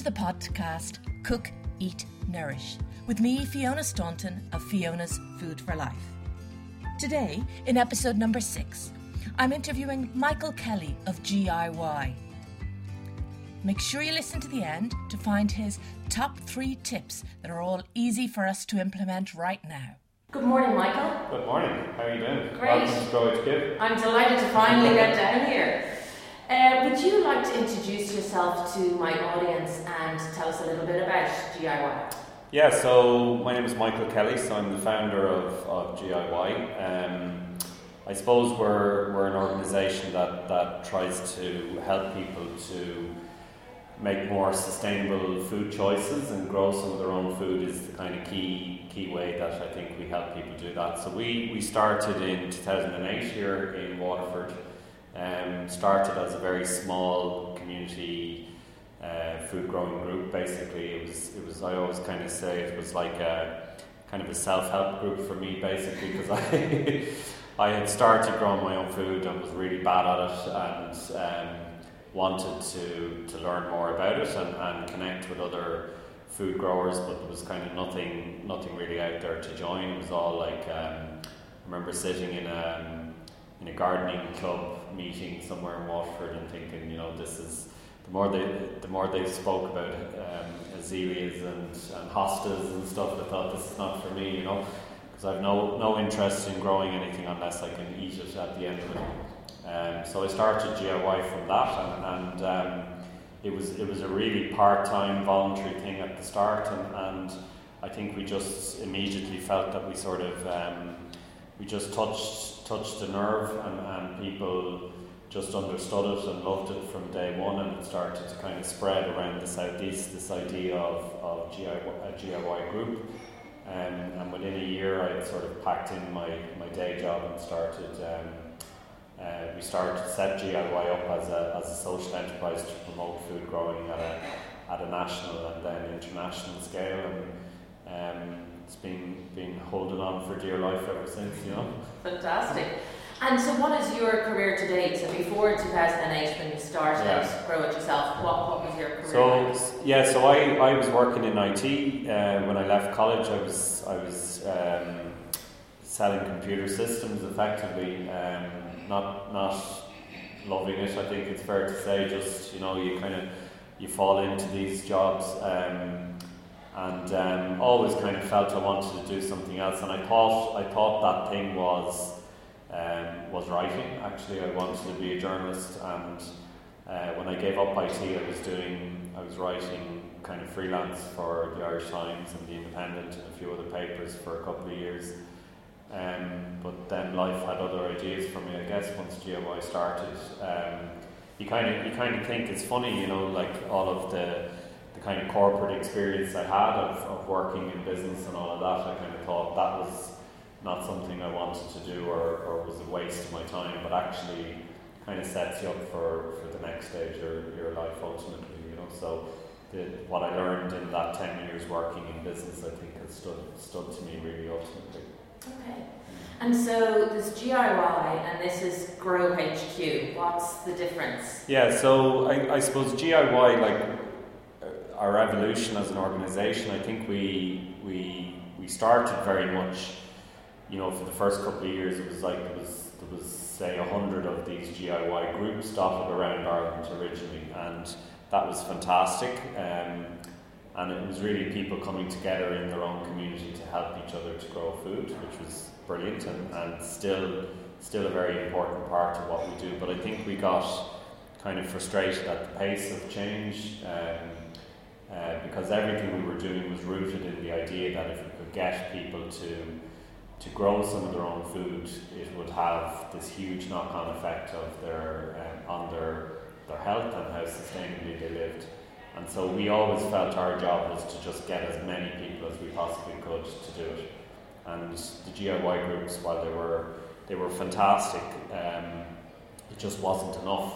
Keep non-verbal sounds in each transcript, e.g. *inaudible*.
to the podcast Cook, Eat, Nourish with me, Fiona Staunton of Fiona's Food for Life. Today, in episode number six, I'm interviewing Michael Kelly of GIY. Make sure you listen to the end to find his top three tips that are all easy for us to implement right now. Good morning, Michael. Good morning. How are you doing? Great. Welcome to Grow I'm delighted to finally get down here. Uh, would you like to introduce yourself to my audience and tell us a little bit about GIY? Yeah, so my name is Michael Kelly, so I'm the founder of, of GIY. Um, I suppose we're, we're an organisation that, that tries to help people to make more sustainable food choices and grow some of their own food is the kind of key key way that I think we help people do that. So we, we started in 2008 here in Waterford. Um, started as a very small community uh, food growing group. Basically, it was it was I always kind of say it was like a kind of a self help group for me, basically, because I *laughs* I had started growing my own food and was really bad at it and. Um, wanted to, to learn more about it and, and connect with other food growers, but there was kind of nothing nothing really out there to join. It was all like um, I remember sitting in a in a gardening club meeting somewhere in Waterford and thinking, you know, this is the more they the more they spoke about um, and, and hostas and stuff. I thought this is not for me, you know, because I've no no interest in growing anything unless I can eat it at the end of it. Um, so I started GIY from that, and, and um, it was it was a really part time voluntary thing at the start, and, and I think we just immediately felt that we sort of um, we just touched touched the nerve, and, and people just understood it and loved it from day one, and it started to kind of spread around the southeast. This idea of of GIY, a GIY group. Um, and within a year, I sort of packed in my, my day job and started um, uh, we started set GIY up as a, as a social enterprise to promote food growing at a, at a national and then international scale. And um, it's been, been holding on for dear life ever since, you know. Fantastic. And so, what is your career to date? So, before 2008, when you started yeah. Grow It Yourself, what, what was your career? So, like? yeah, so I, I was working in IT. Uh, when I left college, I was, I was um, selling computer systems effectively. Um, not not loving it. I think it's fair to say. Just you know, you kind of you fall into these jobs, um, and um, always kind of felt I wanted to do something else. And I thought I thought that thing was um, was writing. Actually, I wanted to be a journalist, and uh, when I gave up IT, I was doing I was writing kind of freelance for the Irish Times and the Independent, and a few other papers for a couple of years. Um, but then life had other ideas for me, I guess, once GIY started. Um, you kind of you kind of think it's funny, you know, like all of the the kind of corporate experience I had of, of working in business and all of that. I kind of thought that was not something I wanted to do or, or was a waste of my time, but actually kind of sets you up for, for the next stage of your your life ultimately, you know. So the, what I learned in that 10 years working in business, I think has stood, stood to me really ultimately. Okay. And so this GIY and this is Grow HQ. What's the difference? Yeah, so I, I suppose GIY, like our evolution as an organisation, I think we we we started very much, you know, for the first couple of years, it was like it was there was say a hundred of these GIY groups dotted around Ireland originally, and that was fantastic. Um, and it was really people coming together in their own community to help each other to grow food, which was brilliant and, and still still a very important part of what we do. But I think we got kind of frustrated at the pace of change um, uh, because everything we were doing was rooted in the idea that if we could get people to to grow some of their own food, it would have this huge knock-on effect of their um, on their their health and how sustainably they lived. And so we always felt our job was to just get as many people as we possibly could to do it. And the GIY groups, while they were they were fantastic, um, it just wasn't enough.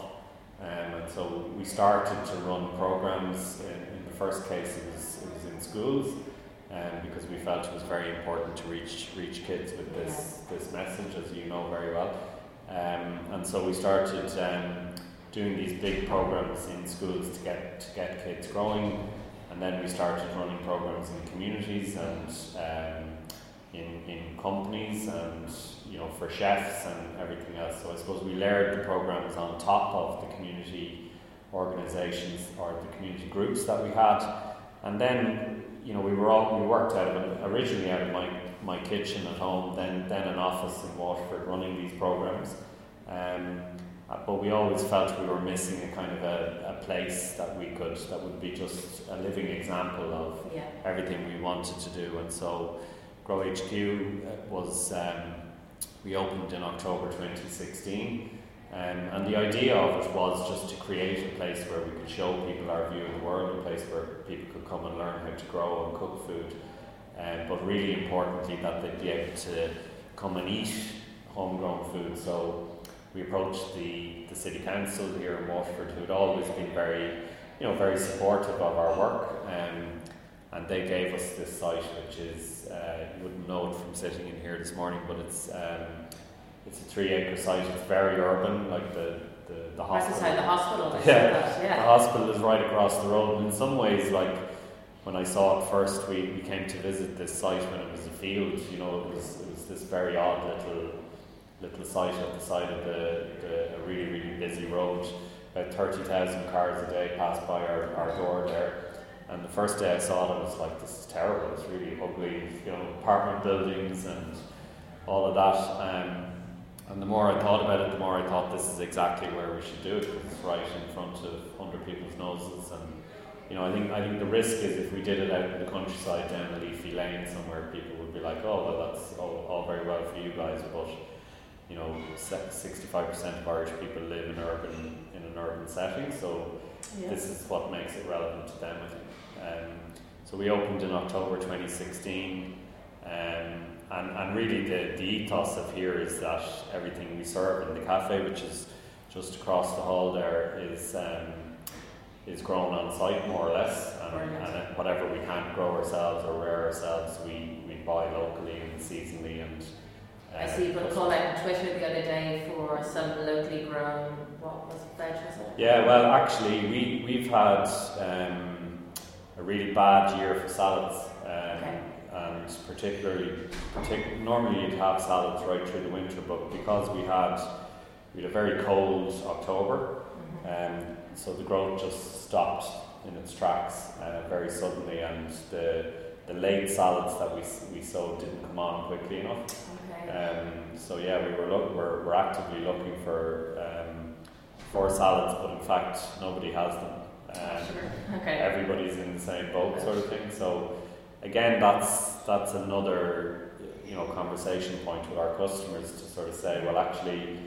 Um, and so we started to run programs. In, the first case, it was it was in schools, um, because we felt it was very important to reach reach kids with this this message, as you know very well. Um, and so we started um, doing these big programs in schools to get to get kids growing, and then we started running programs in communities and um, in in companies and you know for chefs and everything else. So I suppose we layered the programs on top of the community organisations or the community groups that we had, and then you know we were all we worked out of originally out of my my kitchen at home, then then an office in Waterford running these programs. Um, uh, but we always felt we were missing a kind of a, a place that we could that would be just a living example of yeah. everything we wanted to do and so grow hq uh, was um, we opened in october 2016 um, and the idea of it was just to create a place where we could show people our view of the world a place where people could come and learn how to grow and cook food. Um, but really importantly that they'd be able to come and eat homegrown food. So we approached the, the city council here in Waterford, who had always been very, you know, very supportive of our work, um, and they gave us this site, which is uh, you wouldn't know it from sitting in here this morning, but it's um, it's a three acre site. It's very urban, like the the, the hospital. Right beside the hospital. *laughs* Yeah, yeah. The hospital is right across the road. And in some ways, like when I saw it first, we, we came to visit this site when it was a field. You know, it was it was this very odd little little site at the side of the, the a really really busy road. About thirty thousand cars a day pass by our, our door there. And the first day I saw it, I was like, "This is terrible. It's really ugly, you know, apartment buildings and all of that." Um, and the more I thought about it, the more I thought this is exactly where we should do it because it's right in front of hundred people's noses. And you know, I think I think the risk is if we did it out in the countryside down a leafy lane somewhere, people would be like, "Oh, well, that's all, all very well for you guys, but." you know, 65% of Irish people live in urban in an urban setting, so Yeah. this is what makes it relevant to them. I think. Um, so we opened in October 2016, um, and and really the, the ethos of here is that everything we serve in the cafe, which is just across the hall there, is. Um, is grown on site more or less, and, and whatever we can't grow ourselves or rear ourselves, we, we buy locally and seasonally and I uh, see people call out on Twitter the other day for some locally grown, what was it, veg was it? Yeah, well, actually, we we've had um, a really bad year for salads. And particularly, partic- normally you'd have salads right through the winter, but because we had we had a very cold October, Mhm. um, so the growth just stopped in its tracks uh, very suddenly, and the the late salads that we we sowed didn't come on quickly enough. Okay. Um, so yeah, we were look, we're, we're actively looking for um, for salads, but in fact nobody has them. Um, Sure. Okay. everybody's in the same boat, sort of thing. So again, that's that's another you know conversation point with our customers to sort of say, well, actually,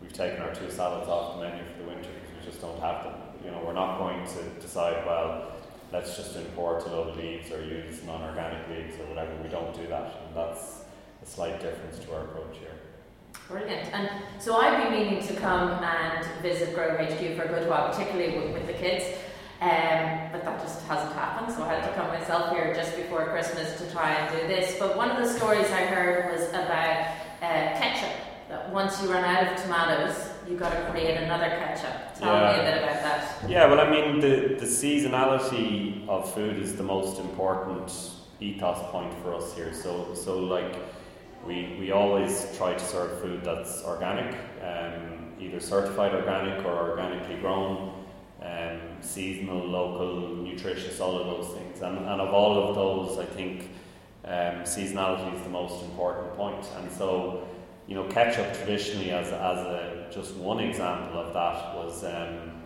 we've taken our two salads off the menu for the winter because we just don't have them. You know, we're not going to decide, well, let's just import a load of leaves or use non-organic leaves or whatever. We don't do that, and that's a slight difference to our approach here. Brilliant. And so I've been meaning to come and visit Grow HQ for a good while, particularly with, with the kids. Um, but that just hasn't happened, so I had to come myself here just before Christmas to try and do this. But one of the stories I heard was about uh, ketchup. That once you run out of tomatoes, you've got to create another ketchup. Tell Yeah. me a bit about that. Yeah, well, I mean, the, the seasonality of food is the most important ethos point for us here. So, so like, we, we always try to serve food that's organic, um, either certified organic or organically grown, um, seasonal, local, nutritious, all of those things. And, and of all of those, I think um, seasonality is the most important point. And so, you know, ketchup traditionally, as, as a, just one example of that, was um,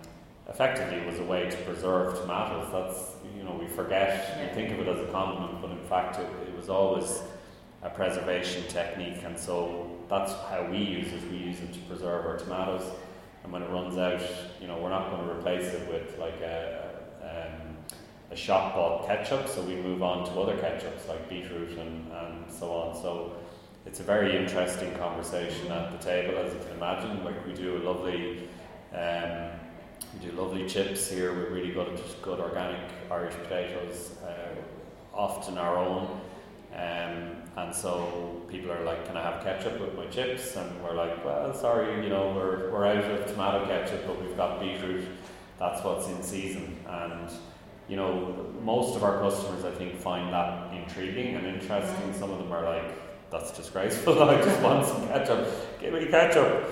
effectively was a way to preserve tomatoes. That's you know we forget we think of it as a condiment, but in fact it, it was always a preservation technique, and so that's how we use it. We use it to preserve our tomatoes, and when it runs out, you know we're not going to replace it with like a um, a shop bought ketchup. So we move on to other ketchups like beetroot and, and so on. So it's a very interesting conversation at the table, as you can imagine. Like we do lovely, um, we do lovely chips here. We're really good at good organic Irish potatoes, uh, often our own. Um, and so people are like, "Can I have ketchup with my chips?" And we're like, "Well, sorry, you know, we're, we're out of tomato ketchup, but we've got beetroot. That's what's in season." And you know, most of our customers, I think, find that intriguing and interesting. Some of them are like, "That's disgraceful. *laughs* I just want some ketchup. Give me ketchup."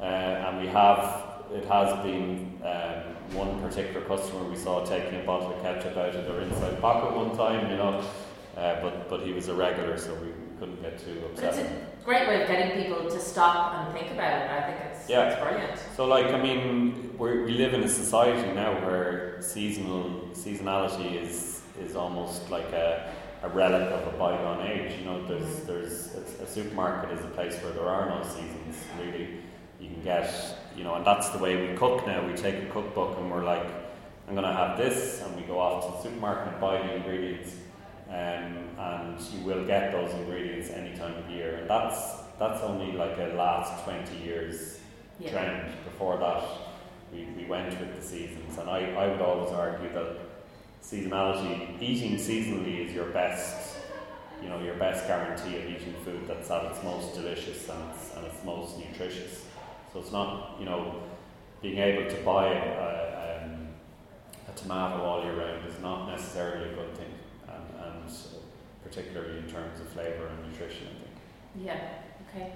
Uh, and we have. It has been um, one particular customer we saw taking a bottle of ketchup out of their inside pocket one time. You know uh, but but he was a regular, so we couldn't get too upset. But it's a great way of getting people to stop and think about it. I think it's, yeah. it's brilliant. So like I mean, we we live in a society now where seasonal seasonality is is almost like a a relic of a bygone age. You know, there's mm-hmm. there's a, a supermarket is a place where there are no seasons really. You can get you know, and that's the way we cook now. We take a cookbook and we're like, I'm going to have this, and we go off to the supermarket and buy the ingredients um, and you will get those ingredients any time of year. And that's that's only like a last twenty years yeah. trend. Before that, we, we went with the seasons, and I, I would always argue that seasonality, eating seasonally, is your best. You know, your best guarantee of eating food that's at its most delicious and it's, and it's most nutritious. So it's not, you know, being able to buy a, a, um, a tomato all year round is not necessarily a good thing particularly in terms of flavour and nutrition, I think. Yeah, okay.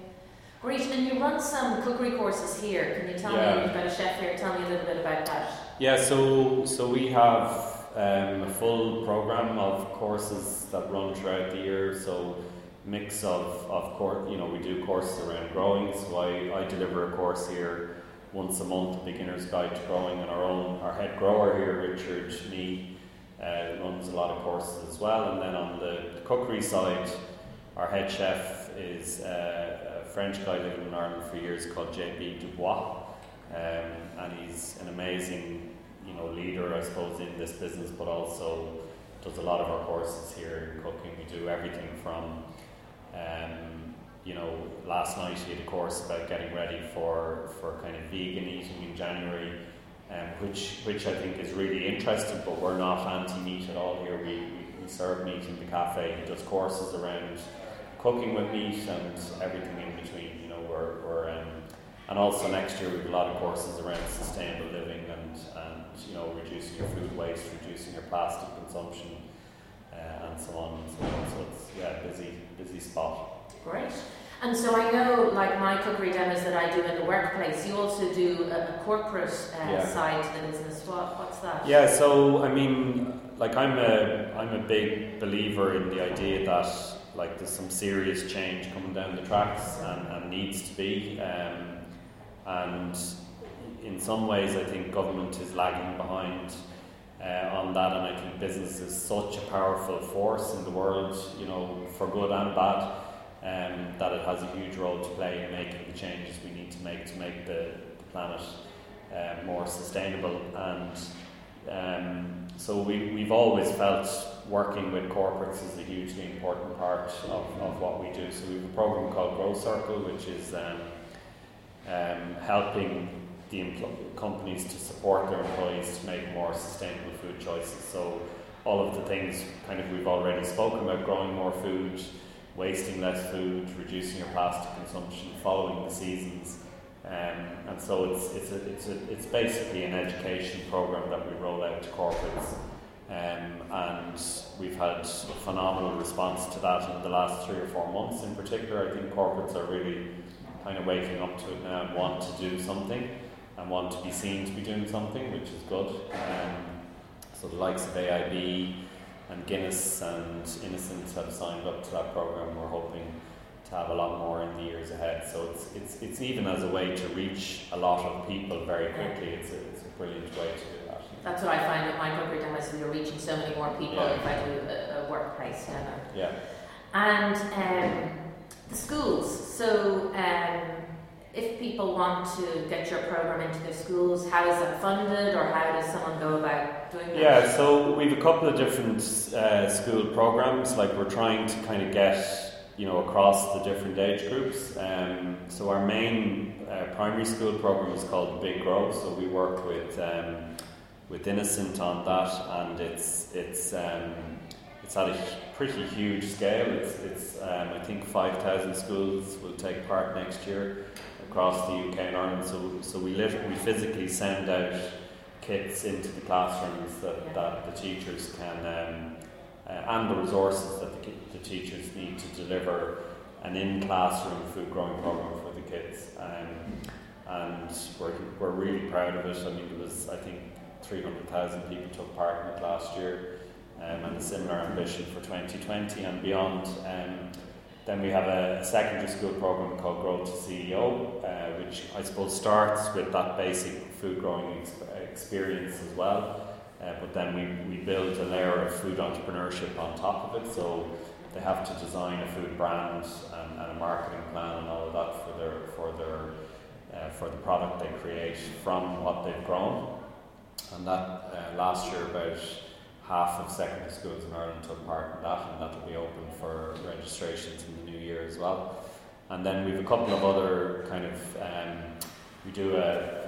Great, and you run some cookery courses here. Can you tell yeah. me, you've got a chef here, tell me a little bit about that. Yeah, so, so we have um, a full program of courses that run throughout the year. So mix of, of course, you know, we do courses around growing. So I, I deliver a course here once a month, Beginner's Guide to Growing, and our own, our head grower here, Richard, me, uh, runs a lot of courses as well. And then on the, cookery side, our head chef is uh, a French guy living in Ireland for years called JB Dubois. Um, and he's an amazing, you know, leader, I suppose, in this business, but also does a lot of our courses here in cooking. We do everything from, um, you know, last night he had a course about getting ready for, for kind of vegan eating in January um, which which I think is really interesting. But we're not anti-meat at all here. We, we, we serve meat in the cafe. He does courses around cooking with meat and everything in between. You know, we're, we're um, and also next year we have a lot of courses around sustainable living and and you know reducing your food waste, reducing your plastic consumption, uh, and so on and so on. So it's yeah, busy busy spot. Great. And so I know, like my cookery demos that I do in the workplace, you also do a, a corporate uh, yeah. side to the business. What, what's that? Yeah, so I mean, like I'm a I'm a big believer in the idea that like there's some serious change coming down the tracks and, and needs to be, um, and in some ways I think government is lagging behind. Uh, on that, and I think business is such a powerful force in the world, you know, for good and bad um, that it has a huge role to play in making the changes we need to make to make the, the planet uh, more sustainable. And um, so we, we've always felt working with corporates is a hugely important part of, of what we do. So we have a program called Grow Circle, which is um, um, helping the empl- companies to support their employees to make more sustainable food choices. So all of the things kind of we've already spoken about, growing more food, wasting less food, reducing your plastic consumption, following the seasons. Um, and so it's, it's, a, it's, a, it's basically an education program that we roll out to corporates. Um, and we've had a phenomenal response to that in the last three or four months in particular. I think corporates are really kind of waking up to it now and want to do something and want to be seen to be doing something, which is good. Um, so the likes of AIB, and Guinness and Innocent have signed up to that program. We're hoping to have a lot more in the years ahead. So it's it's it's even as a way to reach a lot of people very quickly. It's a, it's a brilliant way to do that. That's what I find with my cookery demos. You're reaching so many more people yeah. if I do a, a workplace demo. Yeah. And um, the schools. So. Um, if people want to get your program into their schools, how is that funded or how does someone go about doing that? Yeah, so we have a couple of different uh, school programs. Like we're trying to kind of get you know across the different age groups. Um, so our main uh, primary school program is called Big Grow. So we work with um, with Innocent on that, and it's it's um, it's at a pretty huge scale. It's, it's um, I think 5,000 schools will take part next year across the UK and Ireland. So, so we literally, we physically send out kits into the classrooms that, that the teachers can, um, uh, and the resources that the, the teachers need to deliver an in-classroom food growing program for the kids. Um, and we're, we're really proud of it. I mean, it was, I think, 300,000 people took part in it last year, um, and a similar ambition for 2020 and beyond. Um, then we have a, secondary school program called Grow to CEO, uh, which I suppose starts with that basic food growing ex- experience as well. Uh, but then we, we build a layer of food entrepreneurship on top of it. So they have to design a food brand and, and a marketing plan and all of that for their for their uh, for the product they create from what they've grown. And that uh, last year about half of secondary schools in Ireland took part in that, and that will be open for registrations in the new year as well. And then we have a couple of other kind of um, we do a,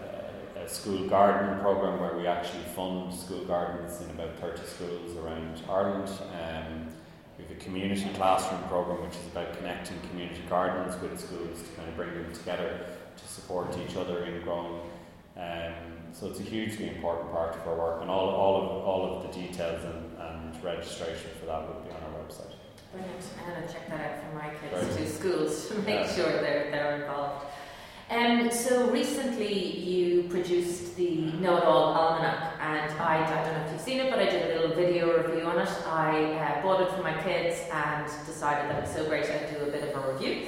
a, school garden program where we actually fund school gardens in about 30 schools around Ireland. Um, we have a community classroom program which is about connecting community gardens with schools to kind of bring them together to support each other in growing. Um, so it's a hugely important part of our work, and all, all, of, all of the details and, and registration for that would be on our website. Brilliant. I'm going to check that out for my kids to schools to make yeah. sure they're, they're involved. Um, so recently you produced the Know It All Almanac, and I, I don't know if you've seen it, but I did a little video review on it. I uh, bought it for my kids and decided that it's so great I'd do a bit of a review.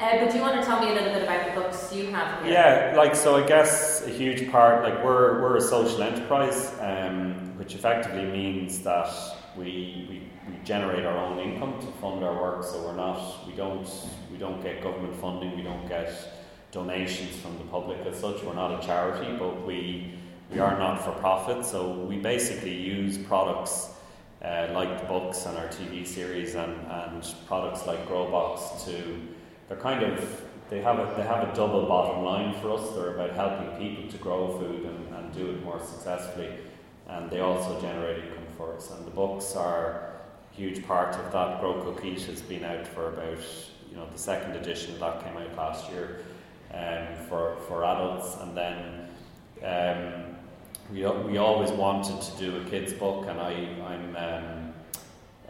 Uh, but do you want to tell me a little bit about the books you have here? Yeah, like so. I guess a huge part, like we're we're a social enterprise, um, which effectively means that we, we we generate our own income to fund our work. So we're not we don't we don't get government funding. We don't get donations from the public as such. We're not a charity, but we we are not for profit. So we basically use products. Uh, like the books and our TV series and, and products like Growbox to they're kind of they have a they have a double bottom line for us. They're about helping people to grow food and, and do it more successfully, and they also generate income for us. And the books are a huge part of that. Grow Cook has been out for about you know the second edition that came out last year um, for for adults, and then. Um, we, we always wanted to do a kids book, and I, I'm um,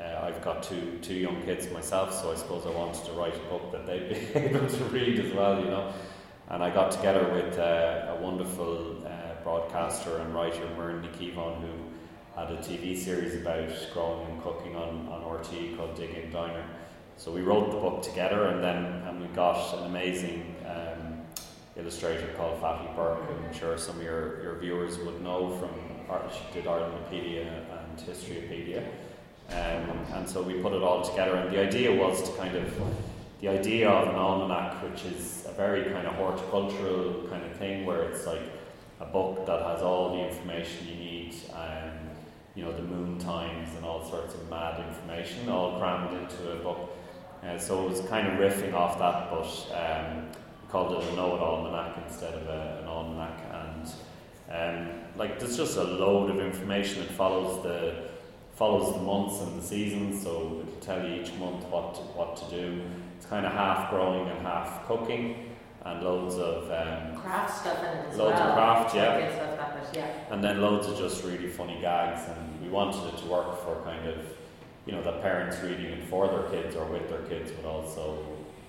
uh, I've got two two young kids myself, so I suppose I wanted to write a book that they'd be *laughs* able to read as well, you know. And I got together with uh, a wonderful uh, broadcaster and writer, Muireann Keevon, who had a TV series about growing and cooking on, on RTÉ called Digging Diner. So we wrote the book together, and then and we got an amazing um, illustrator called Fatti Burke, who I'm sure some of your, your viewers would know from she did Irelandopedia and Historypedia. Um, and so we put it all together, and the idea was to kind of the idea of an almanac, which is a very kind of horticultural kind of thing, where it's like a book that has all the information you need, and you know the moon times and all sorts of mad information, all crammed into a book. Uh, so it was kind of riffing off that, but um, we called it a know-it-all almanac instead of a, an almanac, and um, like there's just a load of information. It follows the follows the months and the seasons, so it'll tell you each month what to, what to do. It's kind of half growing and half cooking, and loads of um, craft stuff in it as loads well. of craft, yeah. Yeah. And then loads of just really funny gags, and we wanted it to work for kind of, you know, the parents reading it for their kids or with their kids, would also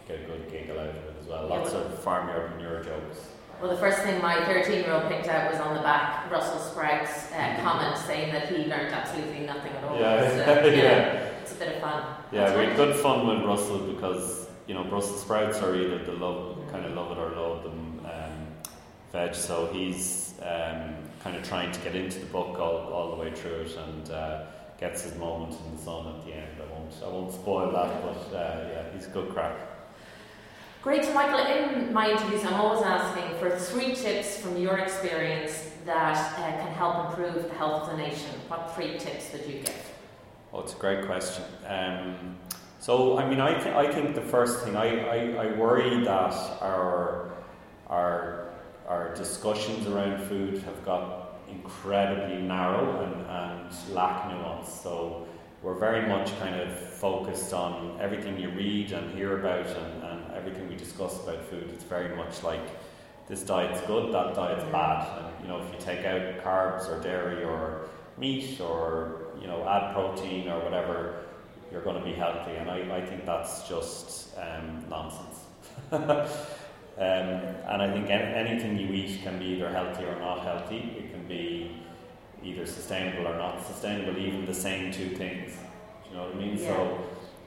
get a good giggle out of it as well. Lots of farmyard manure jokes. Well, the first thing my 13 year old picked out was on the back Russell Sprout's uh, comment saying that he learned absolutely nothing at all. Yeah, so, *laughs* yeah. yeah. It's a bit of fun. Yeah, That's we had good fun with Russell because, you know, Brussels sprouts are either the love, kind of love it or loathe them um, veg, so he's um, kind of trying to get into the book all, all the way through it and uh, gets his moment in the sun at the end. I won't, I won't spoil that, but uh, yeah, he's a good crack. Great. So, Michael, in my interviews, I'm always asking for three tips from your experience that uh, can help improve the health of the nation. What three tips would you give? Oh, it's a great question. Um, so, I mean, I, th- I think the first thing, I, I, I worry that our, our, our discussions around food have got incredibly narrow and, and lack nuance. So, we're very much kind of focused on everything you read and hear about and, and everything we discuss about food. It's very much like this diet's good, that diet's bad. And you know, if you take out carbs or dairy or meat or you know add protein or whatever, you're going to be healthy. And I, I think that's just um, nonsense. *laughs* um, and I think anything you eat can be either healthy or not healthy. It can be either sustainable or not sustainable, even the same two things. Do you know what I mean? Yeah. So,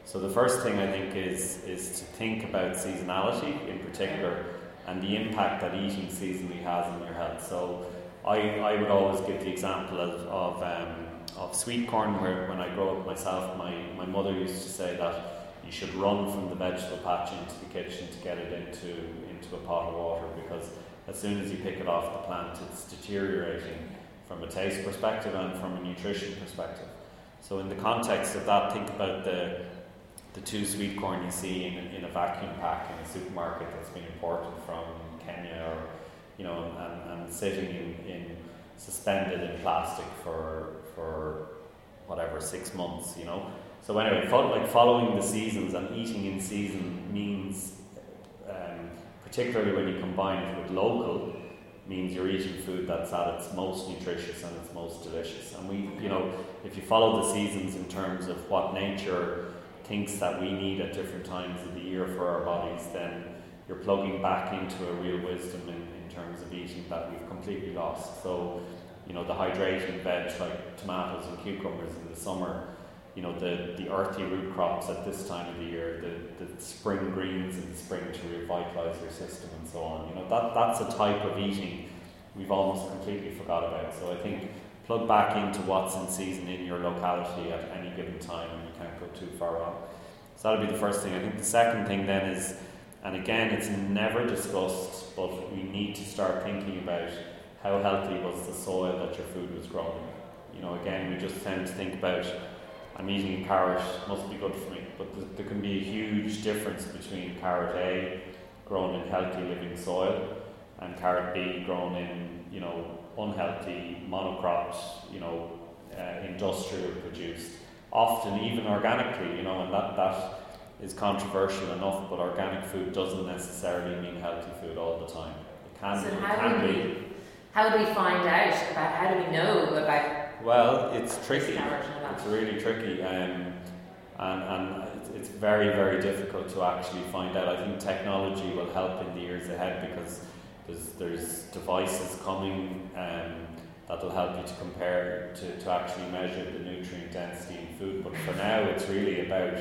so the first thing I think is is to think about seasonality in particular and the impact that eating seasonally has on your health. So, I, I would always give the example of of, um, of sweet corn, where when I grew up myself, my, my mother used to say that you should run from the vegetable patch into the kitchen to get it into into a pot of water because as soon as you pick it off the plant, it's deteriorating from a taste perspective and from a nutrition perspective. So, in the context of that, think about the the two sweet corn you see in, in a vacuum pack in a supermarket that's been imported from Kenya or you know and, and sitting in, in suspended in plastic for for whatever six months, you know. So anyway, like following the seasons and eating in season means, particularly when you combine it with local, means you're eating food that's at its most nutritious and its most delicious. And we, you know, if you follow the seasons in terms of what nature thinks that we need at different times of the year for our bodies, then you're plugging back into a real wisdom in, in terms of eating that we've completely lost. So, you know, the hydrating veg like tomatoes and cucumbers in the summer, you know, the, the earthy root crops at this time of the year, the, the spring greens in the spring to revitalise your system and so on. You know, that, that's a type of eating we've almost completely forgot about. So I think plug back into what's in season in your locality at any given time and you can't go too far wrong. So that'll be the first thing. I think the second thing then is, and again, it's never discussed, but we need to start thinking about how healthy was the soil that your food was grown in. You know, again, we just tend to think about I'm eating a carrot, must be good for me. But th- there can be a huge difference between carrot A, grown in healthy living soil, and carrot B, grown in, you know, unhealthy, monocropped, you know, uh, industrial produced, often even organically, you know, and that, that is controversial enough, but organic food doesn't necessarily mean healthy food all the time. It can, So it how can do be. we how do we find out about how do we know about Well, it's tricky. carrot and that? It's really tricky, um, and and it's, very very difficult to actually find out. I think technology will help in the years ahead because there's there's devices coming um, that will help you to compare to, to actually measure the nutrient density in food. But for now, it's really about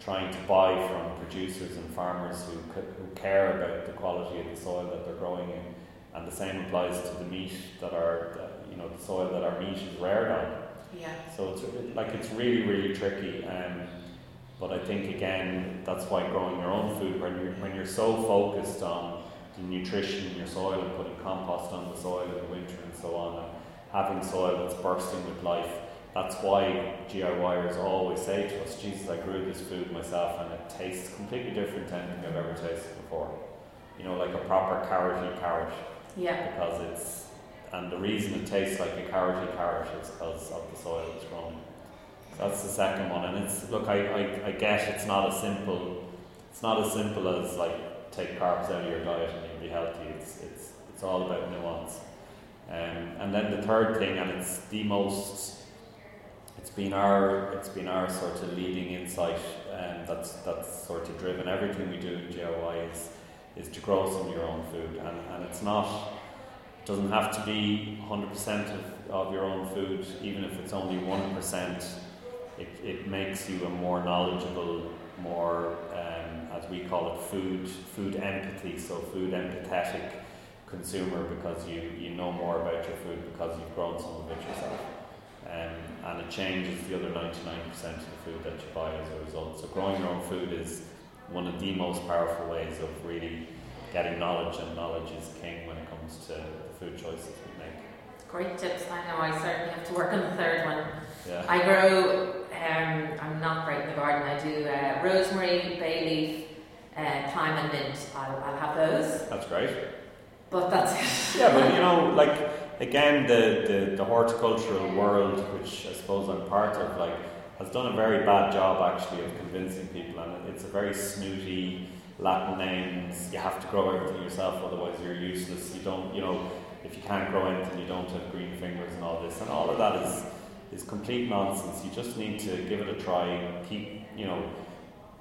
trying to buy from producers and farmers who who care about the quality of the soil that they're growing in, and the same applies to the meat that are that, you know the soil that our meat is reared on. Yeah. So it's like it's really really tricky. Um, but I think again that's why growing your own food when you're when you're so focused on the nutrition in your soil and putting compost on the soil in the winter and so on and having soil that's bursting with life. That's why GIYers always say to us, Jesus, I grew this food myself and it tastes completely different to anything I've ever tasted before. You know, like a proper carroty carrot Yeah. because it's and the reason it tastes like a carroty carrot is because of the soil it's grown. So that's the second one, and it's look, I, I, I get it's not as simple. It's not as simple as like take carbs out of your diet and you'll be healthy. It's it's it's all about nuance. Um, and then the third thing, and it's the most. It's been our it's been our sort of leading insight, and um, that's that's sort of driven everything we do in GIY is is to grow some of your own food, and, and it's not doesn't have to be 100% of, of your own food, even if it's only 1%, it, it makes you a more knowledgeable, more, um, as we call it, food, food empathy, so food empathetic consumer because you, you know more about your food because you've grown some of it yourself. Um, and it changes the other 99% of the food that you buy as a result. So growing your own food is one of the most powerful ways of really getting knowledge, and knowledge is king when it comes to food choices we make. Great tips. I know I certainly have to work on the third one. Yeah. I grow, um, I'm not great in the garden. I do uh, rosemary, bay leaf, uh, thyme, and mint. I'll, I'll have those, That's great. but that's it. Yeah, but you *laughs* know, like again, the, the, the horticultural world, which I suppose I'm part of, like has done a very bad job actually of convincing people, and it's a very snooty Latin names. You have to grow everything yourself, otherwise you're useless. You don't, you know, if you can't grow anything, you don't have green fingers and all this, and all of that is is complete nonsense. You just need to give it a try. Keep, you know,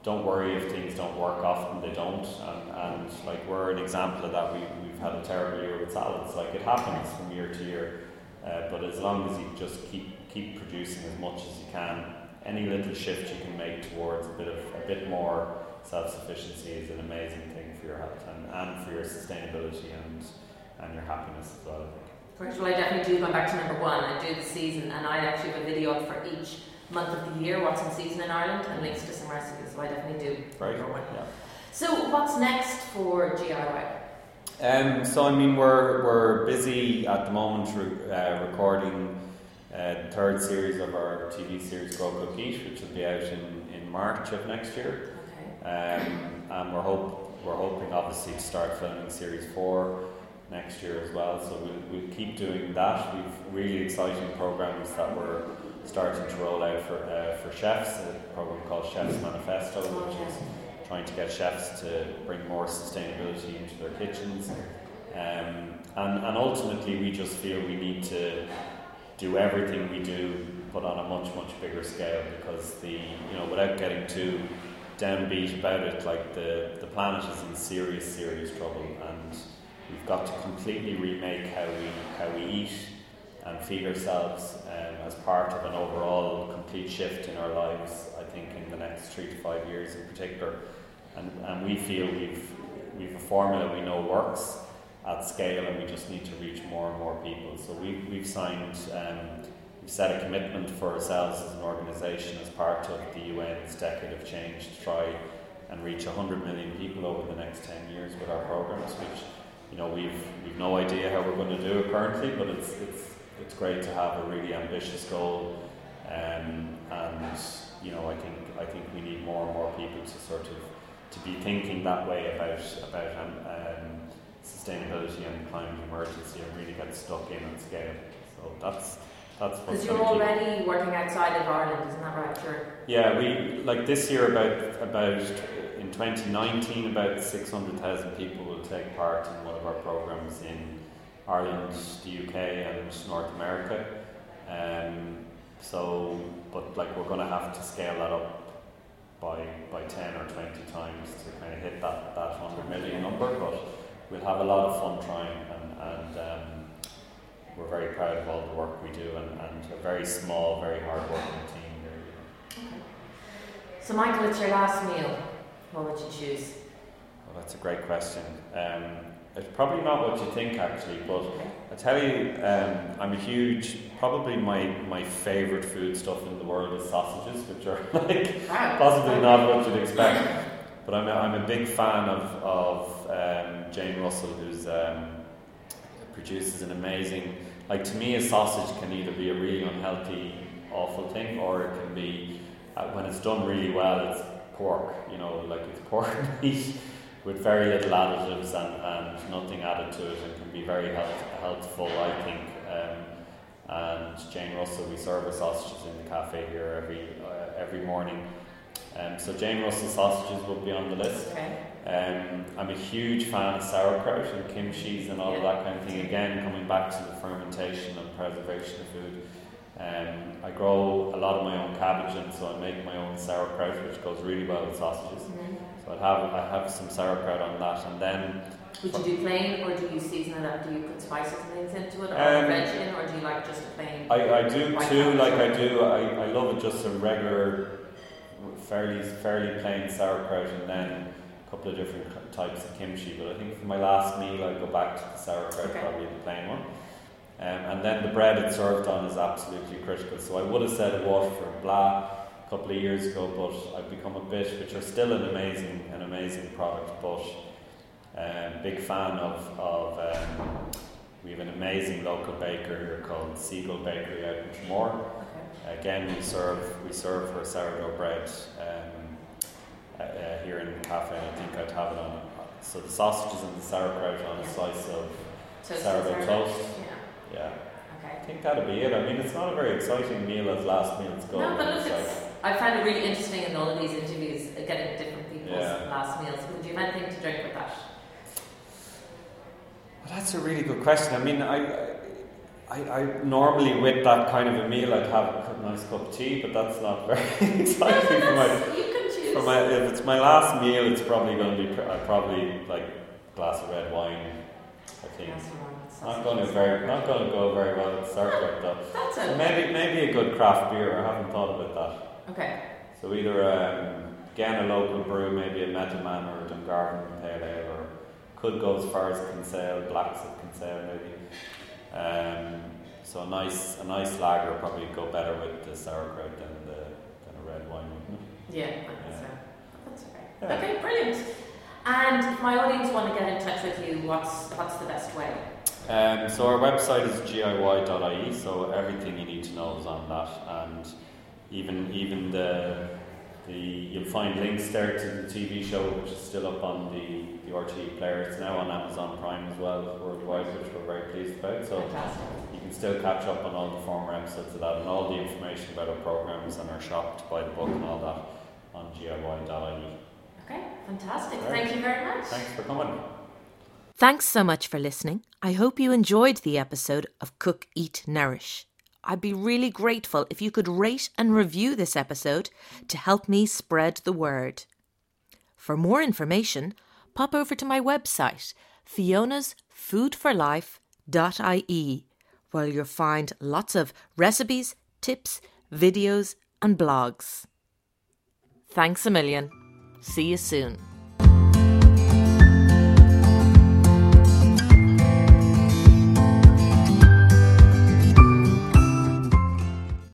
don't worry if things don't work. Often they don't, and, and like we're an example of that. We we've had a terrible year with salads. Like it happens from year to year, uh, but as long as you just keep keep producing as much as you can, any little shift you can make towards a bit of a bit more self sufficiency is an amazing thing for your health and, and for your sustainability and and your happiness as well. I think. First of all, I definitely do go back to number one. I do the season, and I actually have a video up for each month of the year, what's in season in Ireland, and links to some recipes. So I definitely do. Right. One. Yeah. So what's next for GIY? Um, so I mean, we're we're busy at the moment re- uh, recording uh, the third series of our TV series Grow Cook Eat, which will be out in, in March of next year. Okay. Um, and we're hope we're hoping obviously to start filming series four next year as well. So we'll, we'll keep doing that. We've really exciting programs that we're starting to roll out for uh, for chefs. A program called Chefs Manifesto, which is trying to get chefs to bring more sustainability into their kitchens. Um, and, and ultimately, we just feel we need to do everything we do, but on a much much bigger scale. Because the you know, without getting too downbeat about it, like the the planet is in serious serious trouble, and we've got to completely remake how we how we eat and feed ourselves um, as part of an overall complete shift in our lives. I think in the next three to five years in particular, and and we feel we've we've a formula we know works at scale, and we just need to reach more and more people. So we've we've signed. Um, We've set a commitment for ourselves as an organisation as part of the UN's Decade of Change to try and reach 100 million people over the next 10 years with our programs, which you know we've we've no idea how we're going to do it currently, but it's it's it's great to have a really ambitious goal, um, and you know I think I think we need more and more people to sort of to be thinking that way about about um, um, sustainability and climate emergency and really get stuck in and scale. So that's that's because you're already working outside of Ireland, isn't that right? Sure. Yeah, we like this year about about in 2019 about 600,000 people will take part in of our programs in Ireland, the UK, and North America. Um, so, but like we're going to have to scale that up by by 10 or 20 times to kind of hit that that 100 million number. But we'll have a lot of fun trying and and. Um, we're very proud of all the work we do and, and a very small, very hard working team here. Okay. So, Michael, it's your last meal. What would you choose? Well, that's a great question. Um, it's probably not what you think, actually, but I tell you, um, I'm a huge, probably my, my favourite food stuff in the world is sausages, which are *laughs* like possibly not what you'd expect. But I'm a, I'm a big fan of, of um, Jane Russell, who's um, produces an amazing, like to me, a sausage can either be a really unhealthy, awful thing, or it can be, uh, when it's done really well, it's pork, you know, like it's pork *laughs* meat with very little additives and, and nothing added to it and can be very health, healthful, I think. Um, and Jane Russell, we serve our sausages in the cafe here every uh, every morning. Um, so Jane Russell sausages will be on the list. Okay. Um, I'm a huge fan of sauerkraut and kimchi and all yeah. of that kind of thing. Again, coming back to the fermentation and preservation of food. Um, I grow a lot of my own cabbage, and so I make my own sauerkraut, which goes really well with sausages. Mm-hmm. So I have I have some sauerkraut on that, and then. Would you do plain, or do you season it up? Do you put spices and things into it, or um, veg in, or do you like just a plain? I, I do too. Like I do, I, I love it just a regular, fairly fairly plain sauerkraut, and then a couple of different types of kimchi. But I think for my last meal, I go back to the sauerkraut, okay. probably the plain one. Um, and then the bread it's served on is absolutely critical. So I would have said Waterford and Blaa a couple of years ago, but I've become a bit, which are still an amazing, an amazing product. But um, big fan of, of um, we have an amazing local baker here called Seagull Bakery out in. Okay. Again, we serve we serve her sourdough bread um, uh, uh, here in the cafe. I think I'd have it on. So the sausages and the sauerkraut on a slice of sourdough toast. Yeah. Yeah. Okay. think that'd be it. I mean, it's not a very exciting meal as last meal's go. No, but look, it's, I find it really interesting in all of these interviews uh, getting different people's yeah. last meals. Would you have anything to drink with that? Well, that's a really good question. I mean, I, I, I, normally with that kind of a meal I'd have a nice cup of tea, but that's not very *laughs* exciting no, for my. You can choose. For my, if it's my last meal, it's probably going to be. I probably like a glass of red wine. I think. Not going to very, not going to go very well at Circuit though. *laughs* That's. So maybe, maybe a good craft beer. I haven't thought about that. Okay. So either um, again a local brew, maybe a Metalman or a Dungarvan Pale Ale, or could go as far as Kinsale, Blacks of Kinsale maybe. Um, so a nice, a nice lager probably go better with the sauerkraut than the than a red wine, wouldn't it? Yeah, yeah. so. That's okay. Yeah. Okay, brilliant. And if my audience want to get in touch with you, what's what's the best way? Um, so our website is giy.ie, so everything you need to know is on that, and even even the the you'll find links there to the TV show, which is still up on the the RTE player. It's now on Amazon Prime as well worldwide, which we're very pleased about. So Fantastic. you can still catch up on all the former episodes of that and all the information about our programs and our shop to buy the book and all that on giy.ie. Okay, fantastic. Right. Thank you very much. Thanks for coming. Thanks so much for listening. I hope you enjoyed the episode of Cook, Eat, Nourish. I'd be really grateful if you could rate and review this episode to help me spread the word. For more information, pop over to my website, fionasfoodforlife.ie, where you'll find lots of recipes, tips, videos, and blogs. Thanks a million. See you soon.